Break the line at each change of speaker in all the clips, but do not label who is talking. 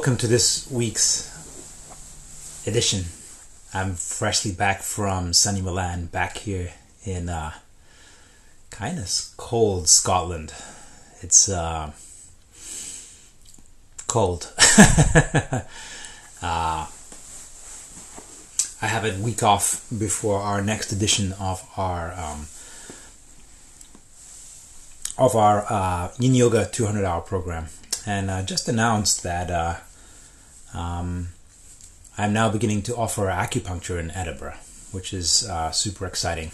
welcome. To this week's edition. I'm freshly back from sunny Milan, back here in uh, kind of cold Scotland. It's uh, cold. uh, I have a week off before our next edition of our um, of our uh, Yin Yoga 200 hour program, and uh, just announced that uh, um, I'm now beginning to offer acupuncture in Edinburgh, which is uh, super exciting.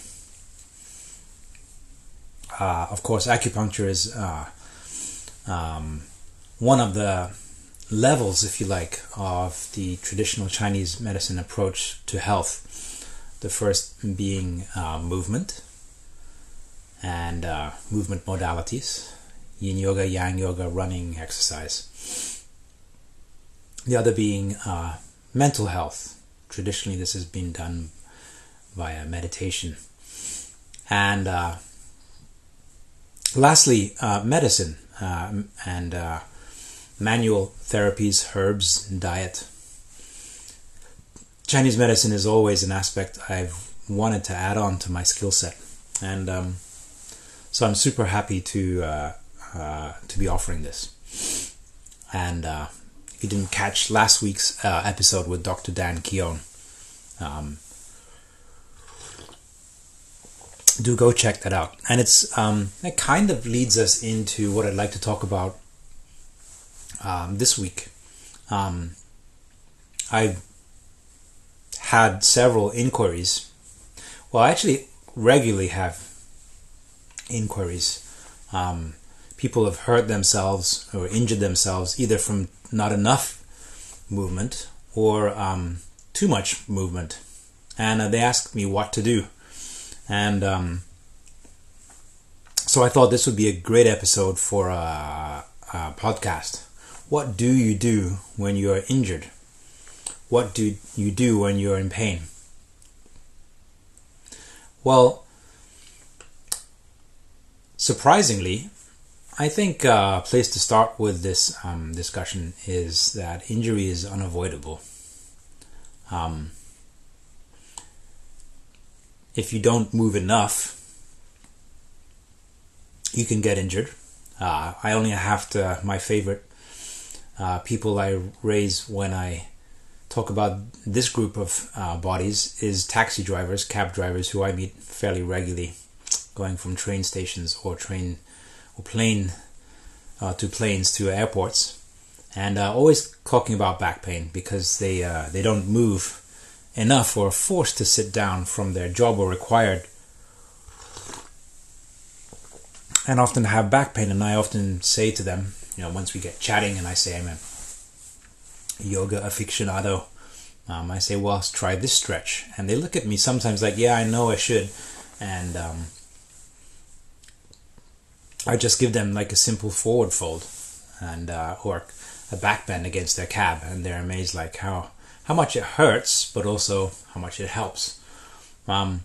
Uh, of course, acupuncture is uh, um, one of the levels, if you like, of the traditional Chinese medicine approach to health. The first being movement and uh, movement modalities yin yoga, yang yoga, running, exercise. The other being uh, mental health. Traditionally, this has been done via meditation. And uh, lastly, uh, medicine uh, and uh, manual therapies, herbs, diet. Chinese medicine is always an aspect I've wanted to add on to my skill set. And um, so I'm super happy to uh, uh, to be offering this. And you didn't catch last week's uh, episode with Dr. Dan Keown, um, do go check that out. And it's um, it kind of leads us into what I'd like to talk about um, this week. Um, I've had several inquiries. Well, I actually regularly have inquiries. Um, people have hurt themselves or injured themselves either from not enough movement or um, too much movement. And uh, they asked me what to do. And um, so I thought this would be a great episode for a, a podcast. What do you do when you're injured? What do you do when you're in pain? Well, surprisingly, I think a uh, place to start with this um, discussion is that injury is unavoidable. Um, if you don't move enough, you can get injured. Uh, I only have to, my favorite uh, people I raise when I talk about this group of uh, bodies is taxi drivers, cab drivers who I meet fairly regularly going from train stations or train or plane uh, to planes to airports, and uh, always talking about back pain because they uh, they don't move enough or are forced to sit down from their job or required, and often have back pain. And I often say to them, you know, once we get chatting, and I say I'm a yoga aficionado. Um, I say, well, try this stretch, and they look at me sometimes like, yeah, I know I should, and um, I just give them like a simple forward fold and uh, or a back bend against their cab, and they're amazed like how how much it hurts, but also how much it helps. Um,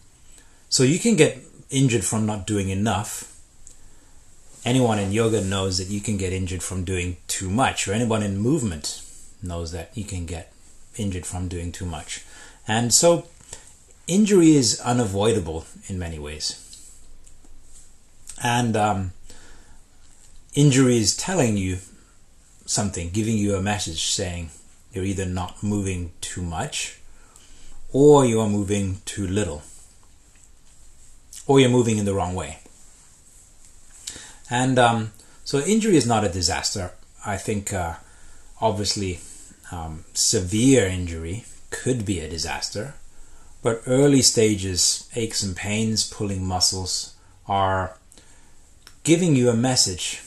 so you can get injured from not doing enough. Anyone in yoga knows that you can get injured from doing too much, or anyone in movement knows that you can get injured from doing too much. And so injury is unavoidable in many ways. And um, injury is telling you something, giving you a message saying you're either not moving too much or you are moving too little or you're moving in the wrong way. And um, so injury is not a disaster. I think uh, obviously um, severe injury could be a disaster, but early stages, aches and pains, pulling muscles, are giving you a message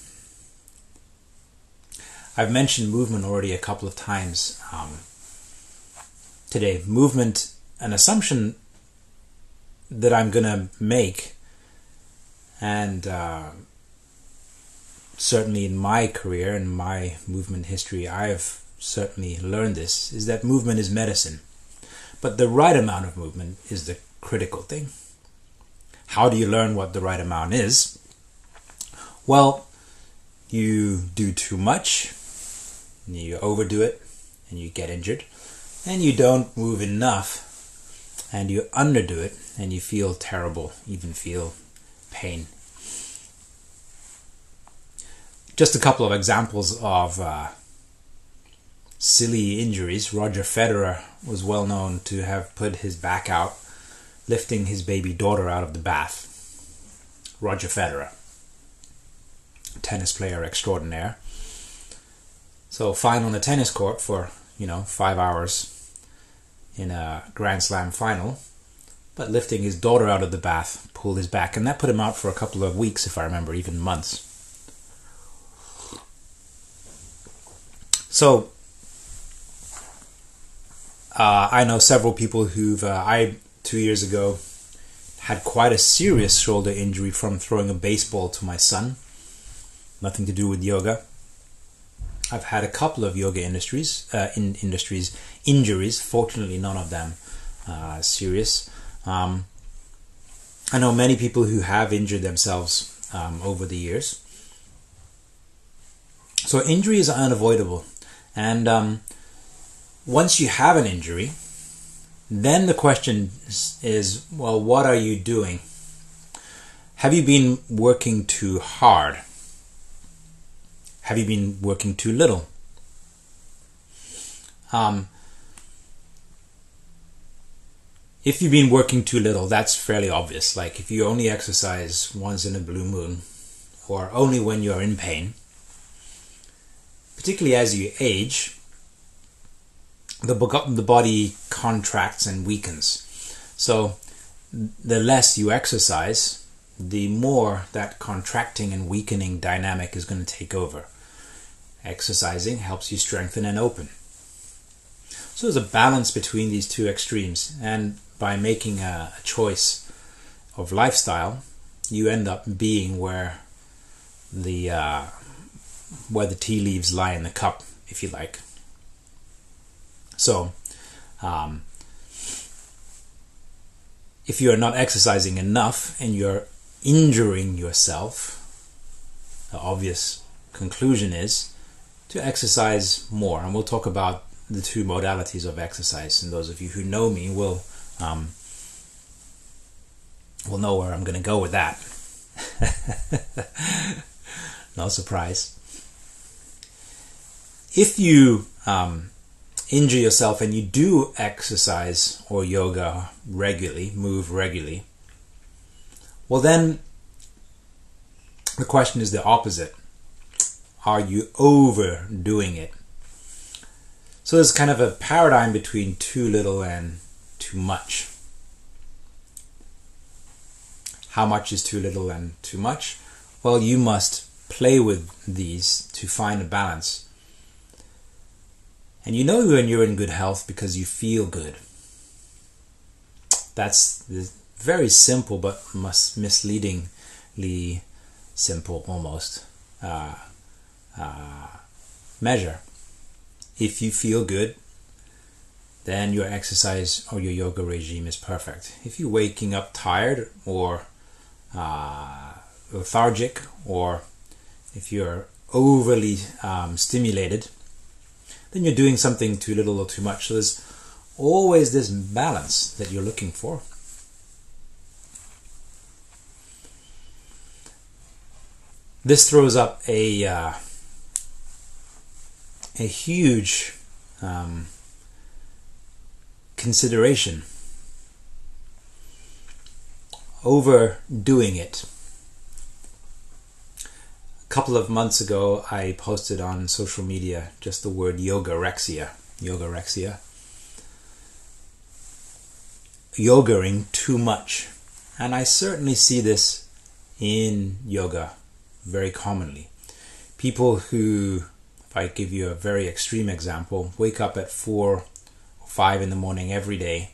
I've mentioned movement already a couple of times um, today. Movement, an assumption that I'm going to make, and uh, certainly in my career and my movement history, I've certainly learned this, is that movement is medicine. But the right amount of movement is the critical thing. How do you learn what the right amount is? Well, you do too much you overdo it and you get injured, and you don't move enough and you underdo it and you feel terrible, even feel pain. Just a couple of examples of uh, silly injuries. Roger Federer was well known to have put his back out lifting his baby daughter out of the bath. Roger Federer, tennis player extraordinaire. So fine on the tennis court for, you know, five hours in a Grand Slam final, but lifting his daughter out of the bath pulled his back, and that put him out for a couple of weeks, if I remember, even months. So, uh, I know several people who've, uh, I, two years ago, had quite a serious shoulder injury from throwing a baseball to my son. Nothing to do with yoga. I've had a couple of yoga industries, uh, in industries injuries. Fortunately, none of them uh, serious. Um, I know many people who have injured themselves um, over the years. So injury is unavoidable, and um, once you have an injury, then the question is, well, what are you doing? Have you been working too hard? Have you been working too little? Um, if you've been working too little, that's fairly obvious. Like if you only exercise once in a blue moon, or only when you're in pain, particularly as you age, the, the body contracts and weakens. So the less you exercise, the more that contracting and weakening dynamic is going to take over. Exercising helps you strengthen and open. So there's a balance between these two extremes, and by making a, choice of lifestyle, you end up being where the uh, where the tea leaves lie in the cup, if you like. So, um, if you are not exercising enough and you're injuring yourself, the obvious conclusion is to exercise more. And we'll talk about the two modalities of exercise. And those of you who know me will um, will know where I'm going to go with that. no surprise. If you um, injure yourself and you do exercise or yoga regularly, move regularly, well, then the question is the opposite are you overdoing it? So there's kind of a paradigm between too little and too much. How much is too little and too much? Well, you must play with these to find a balance. And you know when you're in good health because you feel good. That's very simple but misleadingly simple almost. Uh, uh, measure. If you feel good, then your exercise or your yoga regime is perfect. If you're waking up tired or uh, lethargic, or if you're overly um, stimulated, then you're doing something too little or too much. So there's always this balance that you're looking for. This throws up a uh, a huge um, consideration. Overdoing it. A couple of months ago, I posted on social media just the word yogarexia. Yogarexia. Yogaing too much. And I certainly see this in yoga very commonly. People who I give you a very extreme example, wake up at 4 or 5 in the morning every day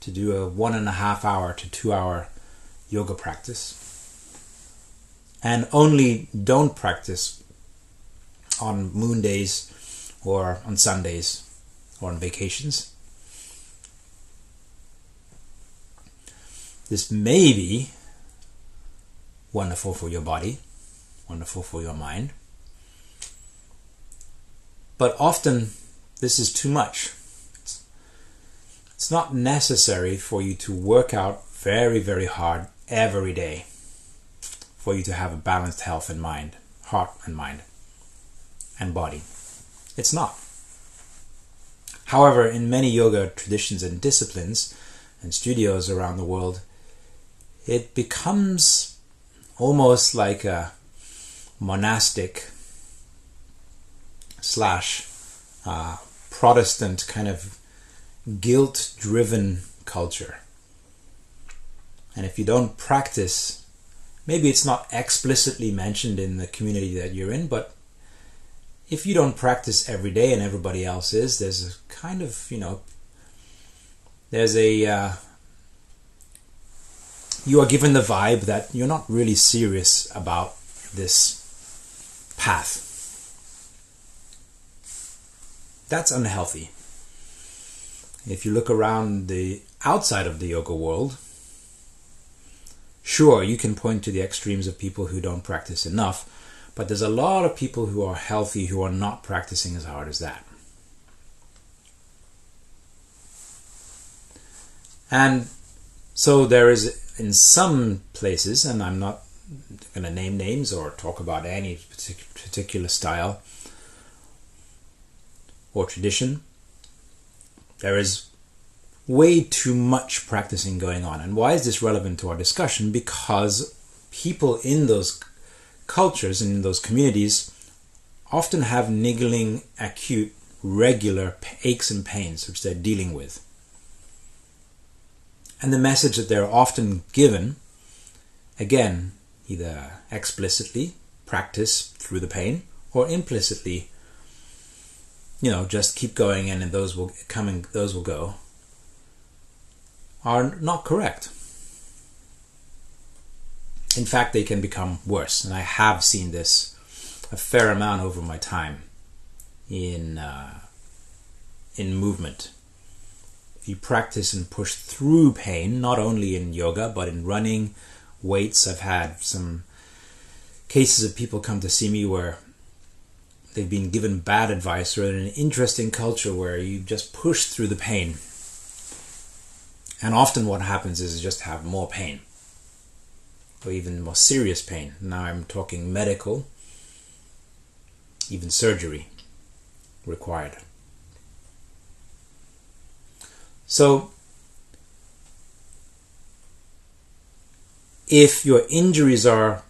to do a one and a half hour to two hour yoga practice, and only don't practice on moon days or on Sundays or on vacations. This may be wonderful for your body, wonderful for your mind But often this is too much. It's not necessary for you to work out very, very hard every day for you to have a balanced health and mind, heart and mind, and body. It's not. However, in many yoga traditions and disciplines and studios around the world, it becomes almost like a monastic slash uh, Protestant kind of guilt driven culture. And if you don't practice, maybe it's not explicitly mentioned in the community that you're in, but if you don't practice every day and everybody else is, there's a kind of, you know, there's a, uh, you are given the vibe that you're not really serious about this path. That's unhealthy. If you look around the outside of the yoga world, sure, you can point to the extremes of people who don't practice enough, but there's a lot of people who are healthy who are not practicing as hard as that. And so there is, in some places, and I'm not going to name names or talk about any particular style or tradition, there is way too much practicing going on. And why is this relevant to our discussion? Because people in those cultures and in those communities often have niggling, acute, regular aches and pains which they're dealing with. And the message that they're often given, again, either explicitly, practice through the pain, or implicitly, you know, just keep going in and those will come and those will go, are not correct. In fact, they can become worse, and I have seen this a fair amount over my time in uh, in movement. If you practice and push through pain, not only in yoga but in running, weights, I've had some cases of people come to see me where they've been given bad advice or in an interesting culture where you just push through the pain. And often what happens is you just have more pain or even more serious pain. Now I'm talking medical, even surgery required. So, if your injuries are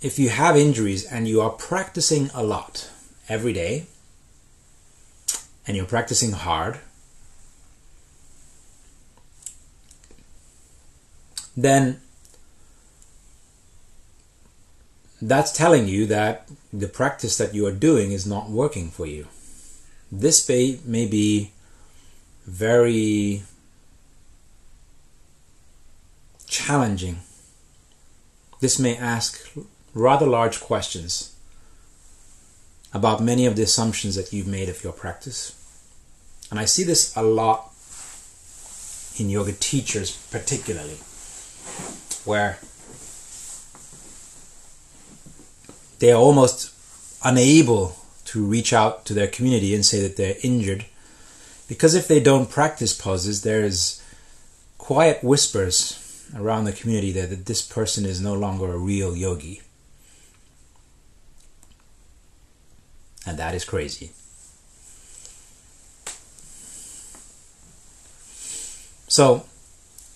if you have injuries and you are practicing a lot every day and you're practicing hard, then that's telling you that the practice that you are doing is not working for you. This may, may be very challenging. This may ask rather large questions about many of the assumptions that you've made of your practice. And I see this a lot in yoga teachers, particularly, where they are almost unable to reach out to their community and say that they're injured. Because if they don't practice poses, there is quiet whispers around the community that, that this person is no longer a real yogi. And that is crazy. So,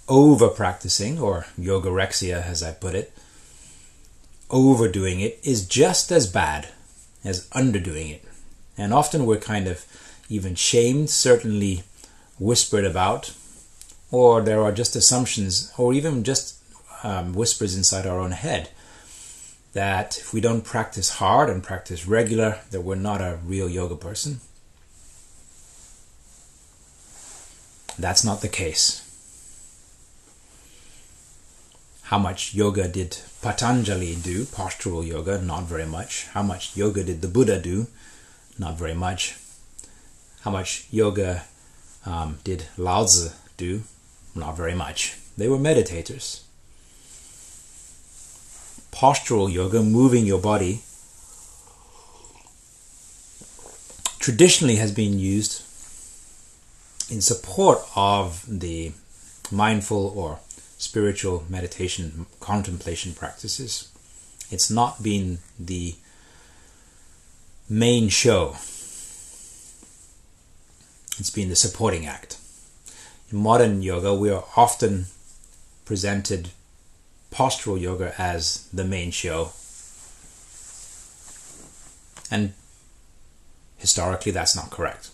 over practicing, or yogorexia as I put it, overdoing it is just as bad as underdoing it. And often we're kind of even shamed, certainly whispered about, or there are just assumptions, or even just um, whispers inside our own head that if we don't practice hard and practice regular, that we're not a real yoga person. That's not the case. How much yoga did Patanjali do? Postural yoga, not very much. How much yoga did the Buddha do? Not very much. How much yoga um, did Lao Tzu do? Not very much. They were meditators postural yoga, moving your body, traditionally has been used in support of the mindful or spiritual meditation contemplation practices. It's not been the main show. It's been the supporting act. In modern yoga, we are often presented postural yoga as the main show. And historically, that's not correct.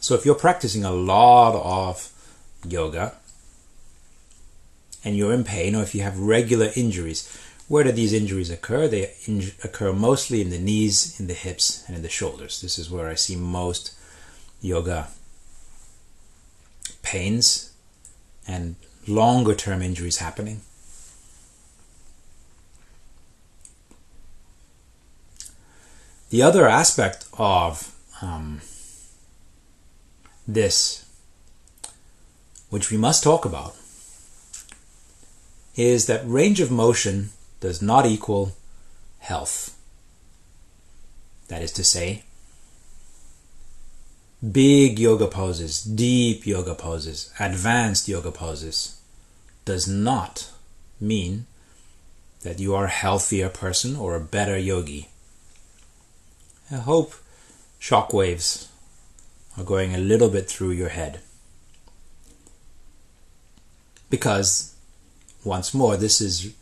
So if you're practicing a lot of yoga and you're in pain, or if you have regular injuries, where do these injuries occur? They occur mostly in the knees, in the hips, and in the shoulders. This is where I see most yoga pains and longer term injuries happening. The other aspect of um, this, which we must talk about, is that range of motion does not equal health. That is to say, big yoga poses, deep yoga poses, advanced yoga poses does not mean that you are a healthier person or a better yogi. I hope shockwaves are going a little bit through your head. Because, once more, this is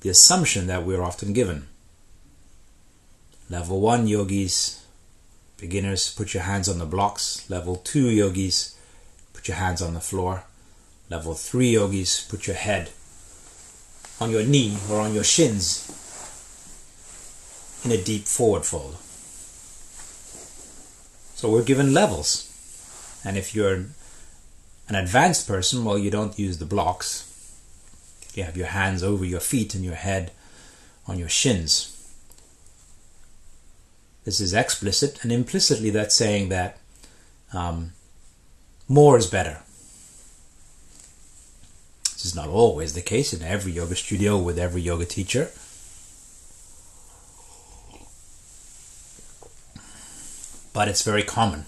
the assumption that we're often given. Level 1 yogis, beginners, put your hands on the blocks. Level 2 yogis, put your hands on the floor. Level 3 yogis, put your head on your knee or on your shins in a deep forward fold. So we're given levels. And if you're an advanced person, well, you don't use the blocks. You have your hands over your feet and your head on your shins. This is explicit, and implicitly, that's saying that um, more is better. This is not always the case in every yoga studio with every yoga teacher. But it's very common.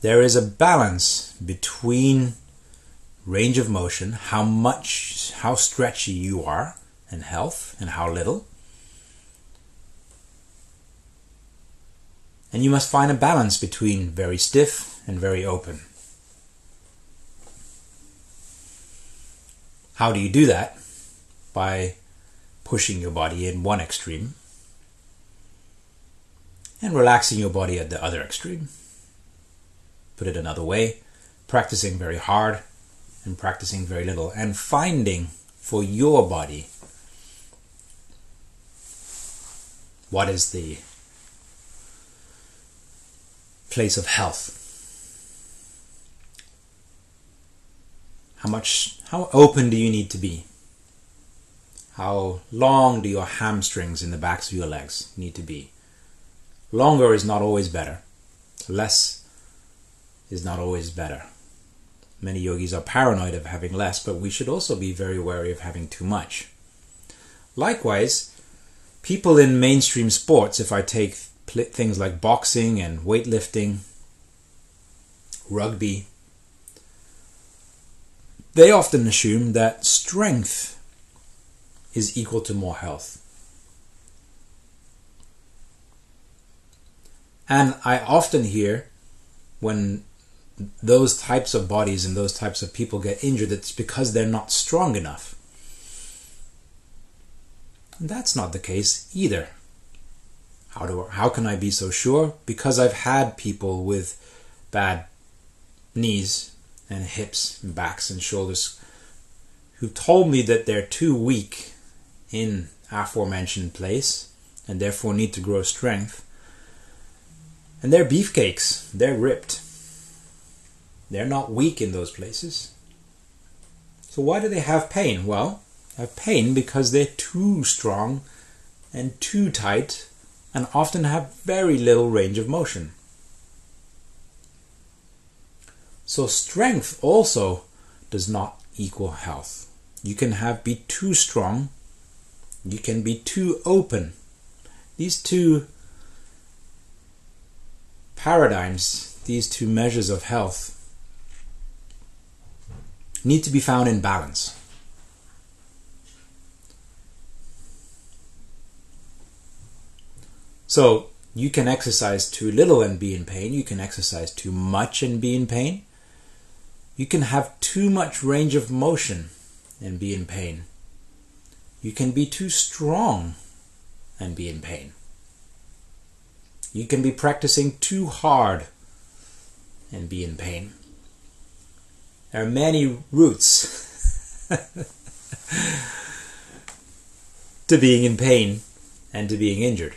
There is a balance between range of motion, how much, how stretchy you are, and health, and how little. And you must find a balance between very stiff and very open. How do you do that? By pushing your body in one extreme and relaxing your body at the other extreme. Put it another way, practicing very hard and practicing very little, and finding for your body what is the place of health How much, how open do you need to be? How long do your hamstrings in the backs of your legs need to be? Longer is not always better. Less is not always better. Many yogis are paranoid of having less, but we should also be very wary of having too much. Likewise, people in mainstream sports, if I take things like boxing and weightlifting, rugby, they often assume that strength is equal to more health. And I often hear when those types of bodies and those types of people get injured, it's because they're not strong enough. And that's not the case either. How, do, how can I be so sure? Because I've had people with bad knees and hips and backs and shoulders who told me that they're too weak in aforementioned place and therefore need to grow strength. And they're beefcakes, they're ripped. They're not weak in those places. So why do they have pain? Well, they have pain because they're too strong and too tight and often have very little range of motion. So strength also does not equal health. You can have be too strong, you can be too open, these two paradigms, these two measures of health, need to be found in balance. So, you can exercise too little and be in pain. You can exercise too much and be in pain. You can have too much range of motion and be in pain. You can be too strong and be in pain. You can be practicing too hard and be in pain. There are many routes to being in pain and to being injured.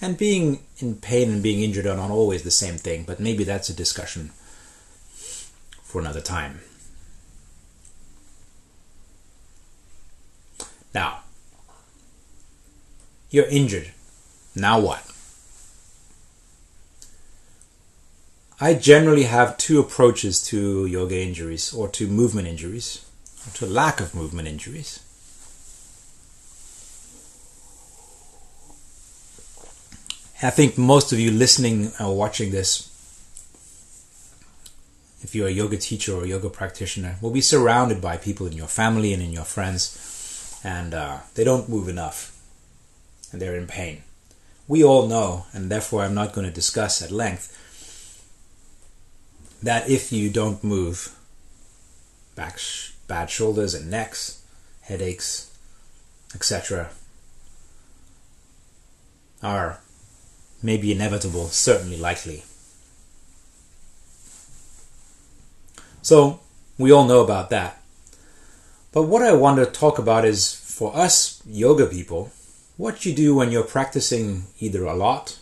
And being in pain and being injured are not always the same thing, but maybe that's a discussion for another time. Now, you're injured. Now what? I generally have two approaches to yoga injuries or to movement injuries or to lack of movement injuries. I think most of you listening or watching this, if you're a yoga teacher or a yoga practitioner, will be surrounded by people in your family and in your friends, and uh, they don't move enough and they're in pain. We all know, and therefore I'm not going to discuss at length, that if you don't move, back, bad shoulders and necks, headaches, etc., are maybe inevitable, certainly likely. So, we all know about that. But what I want to talk about is for us yoga people, what you do when you're practicing either a lot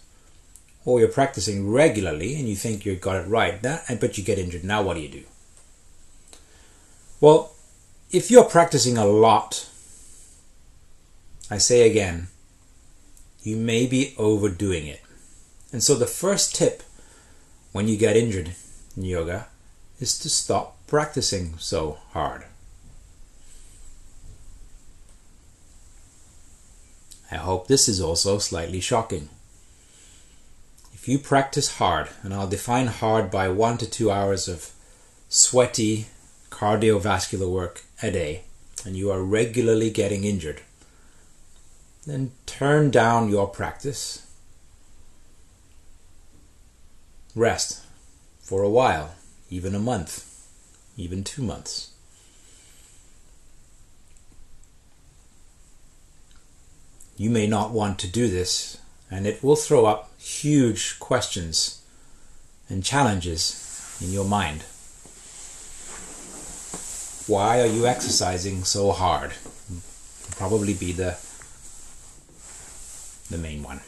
or you're practicing regularly and you think you've got it right, that, but you get injured. Now, what do you do? Well, if you're practicing a lot, I say again, you may be overdoing it. And so the first tip when you get injured in yoga is to stop practicing so hard. I hope this is also slightly shocking. If you practice hard, and I'll define hard by one to two hours of sweaty cardiovascular work a day, and you are regularly getting injured, then turn down your practice Rest for a while, even a month, even two months. You may not want to do this, and it will throw up huge questions and challenges in your mind. Why are you exercising so hard? Probably be the the main one.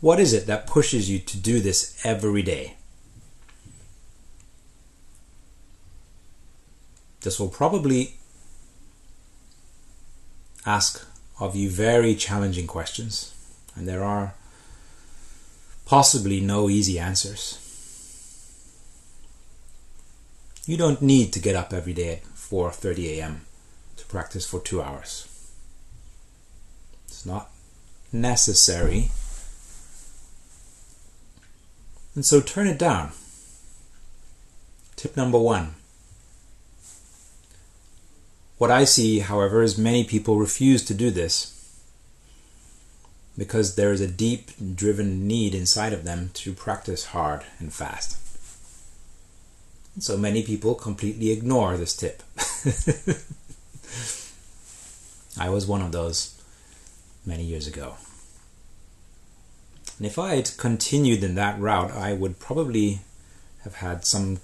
What is it that pushes you to do this every day? This will probably ask of you very challenging questions, and there are possibly no easy answers. You don't need to get up every day at 4:30 a.m. to practice for 2 hours. It's not necessary and so turn it down. Tip number one. What I see, however, is many people refuse to do this because there is a deep driven need inside of them to practice hard and fast. So many people completely ignore this tip. I was one of those many years ago. And if I had continued in that route, I would probably have had some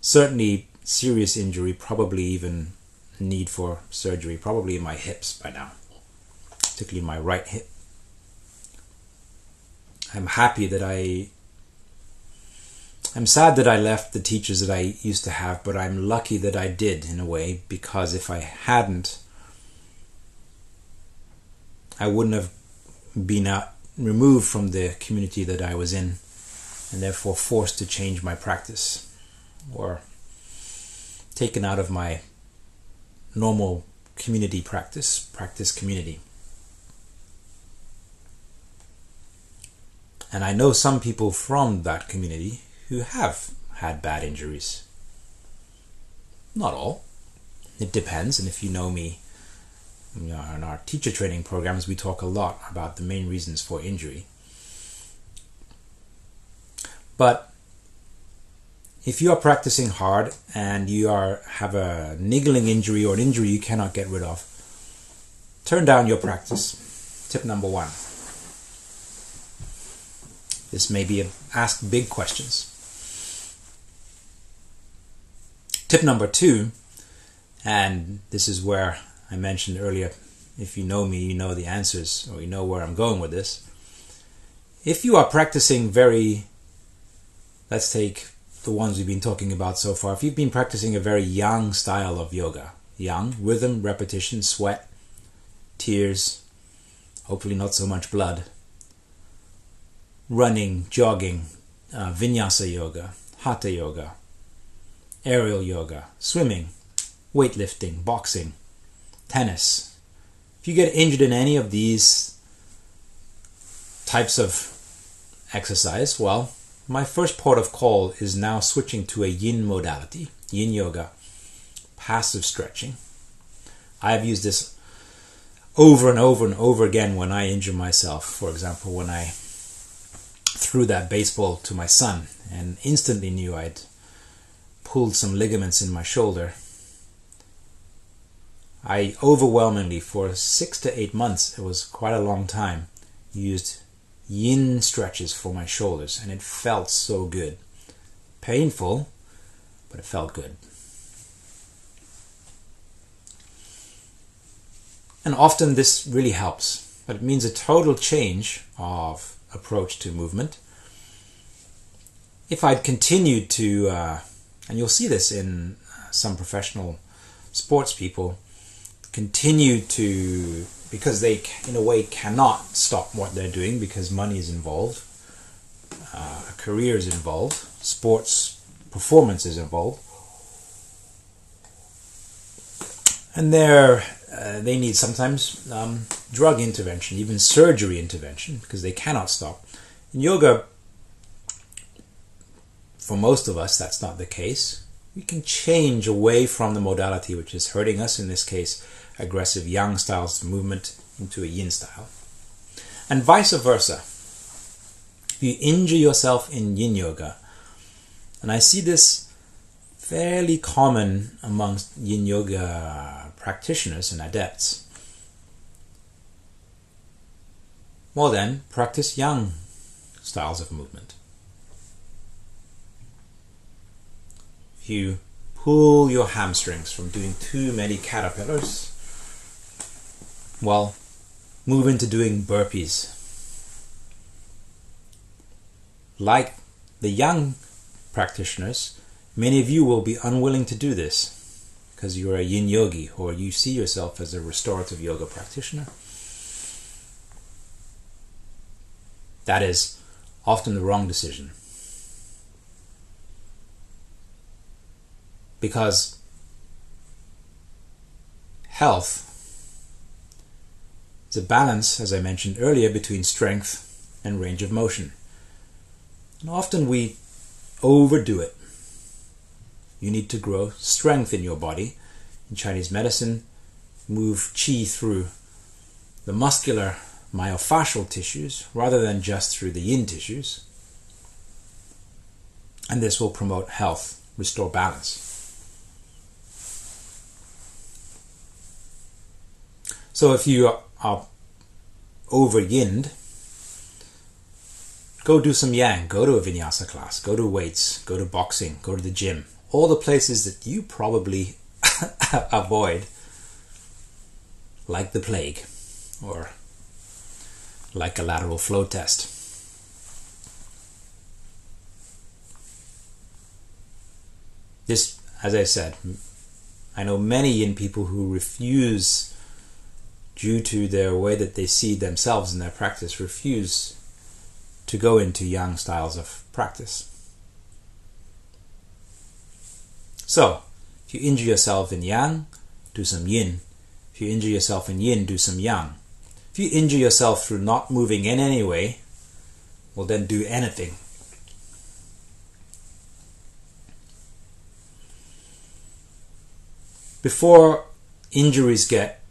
certainly serious injury, probably even need for surgery, probably in my hips by now, particularly my right hip. I'm happy that I. I'm sad that I left the teachers that I used to have, but I'm lucky that I did in a way because if I hadn't, I wouldn't have been out removed from the community that I was in and therefore forced to change my practice or taken out of my normal community practice, practice community. And I know some people from that community who have had bad injuries. Not all. It depends. And if you know me, you know, in our teacher training programs, we talk a lot about the main reasons for injury. But if you are practicing hard and you are have a niggling injury or an injury you cannot get rid of, turn down your practice. Tip number one. This may be a, ask big questions. Tip number two, and this is where I mentioned earlier if you know me, you know the answers, or you know where I'm going with this. If you are practicing very, let's take the ones we've been talking about so far, if you've been practicing a very yang style of yoga, yang, rhythm, repetition, sweat, tears, hopefully not so much blood, running, jogging, uh, vinyasa yoga, hatha yoga, aerial yoga, swimming, weightlifting, boxing, tennis. If you get injured in any of these types of exercise, well, my first port of call is now switching to a yin modality, yin yoga, passive stretching. I've used this over and over and over again when I injure myself. For example, when I threw that baseball to my son and instantly knew I'd pulled some ligaments in my shoulder. I overwhelmingly, for six to eight months, it was quite a long time, used yin stretches for my shoulders, and it felt so good. Painful, but it felt good. And often this really helps, but it means a total change of approach to movement. If I'd continued to, uh, and you'll see this in some professional sports people, continue to because they, in a way, cannot stop what they're doing because money is involved, uh, a career is involved, sports performance is involved, and they're uh, they need sometimes um, drug intervention, even surgery intervention, because they cannot stop. In yoga, for most of us, that's not the case. We can change away from the modality which is hurting us, in this case, aggressive yang styles of movement into a yin style. And vice versa. If you injure yourself in yin yoga, and I see this fairly common amongst yin yoga practitioners and adepts, well then, practice yang styles of movement. If you pull your hamstrings from doing too many caterpillars, well, move into doing burpees. Like the yang practitioners, many of you will be unwilling to do this because you're a yin yogi or you see yourself as a restorative yoga practitioner. That is often the wrong decision. Because health it's a balance, as I mentioned earlier, between strength and range of motion. And often we overdo it. You need to grow strength in your body. In Chinese medicine, move qi through the muscular myofascial tissues rather than just through the yin tissues. And this will promote health, restore balance. So if you are over yinned, go do some yang, go to a vinyasa class, go to weights, go to boxing, go to the gym. All the places that you probably avoid like the plague or like a lateral flow test. This, as I said, I know many yin people who refuse due to their way that they see themselves in their practice, refuse to go into yang styles of practice. So, if you injure yourself in yang, do some yin. If you injure yourself in yin, do some yang. If you injure yourself through not moving in any way, will then do anything. Before injuries get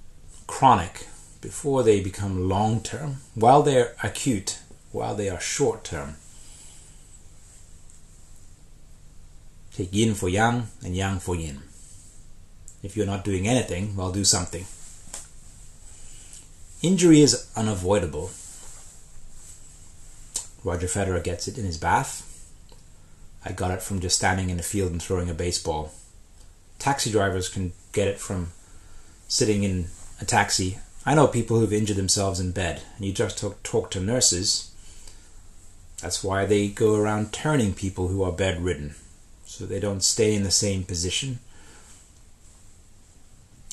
chronic, before they become long term, while they're acute, while they are short term, take yin for yang and yang for yin. If you're not doing anything, well, do something. Injury is unavoidable. Roger Federer gets it in his bath. I got it from just standing in the field and throwing a baseball. Taxi drivers can get it from sitting in a taxi. I know people who've injured themselves in bed, and you just talk, talk to nurses. That's why they go around turning people who are bedridden, so they don't stay in the same position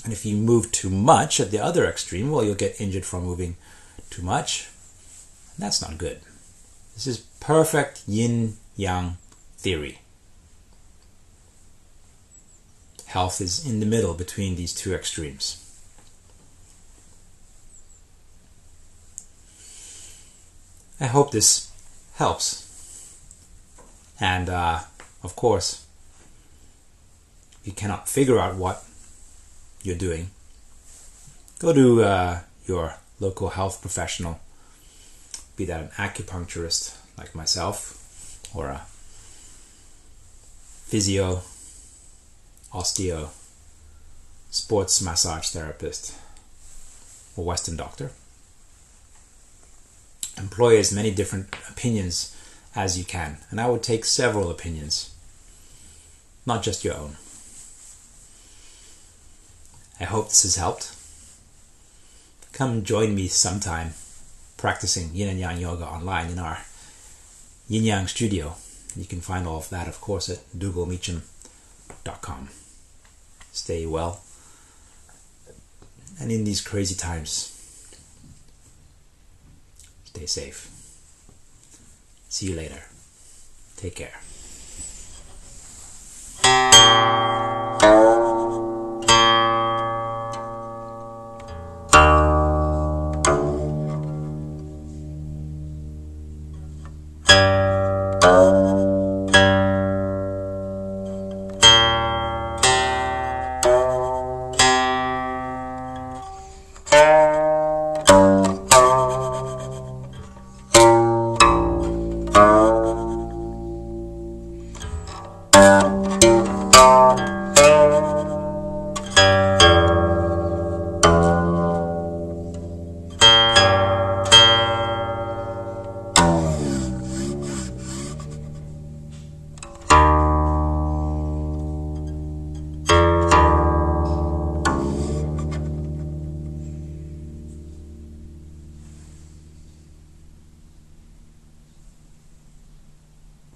and if you move too much at the other extreme, well, you'll get injured from moving too much. That's not good. This is perfect yin yang theory. Health is in the middle between these two extremes. I hope this helps. And uh, of course, you cannot figure out what you're doing, go to uh, your local health professional, be that an acupuncturist like myself, or a physio, osteo, sports massage therapist, or Western doctor. Employ as many different opinions as you can, and I would take several opinions, not just your own. I hope this has helped. Come join me sometime practicing yin and yang yoga online in our yin yang studio. You can find all of that, of course, at dhugalmeachem.com. Stay well. And in these crazy times, stay safe. See you later. Take care.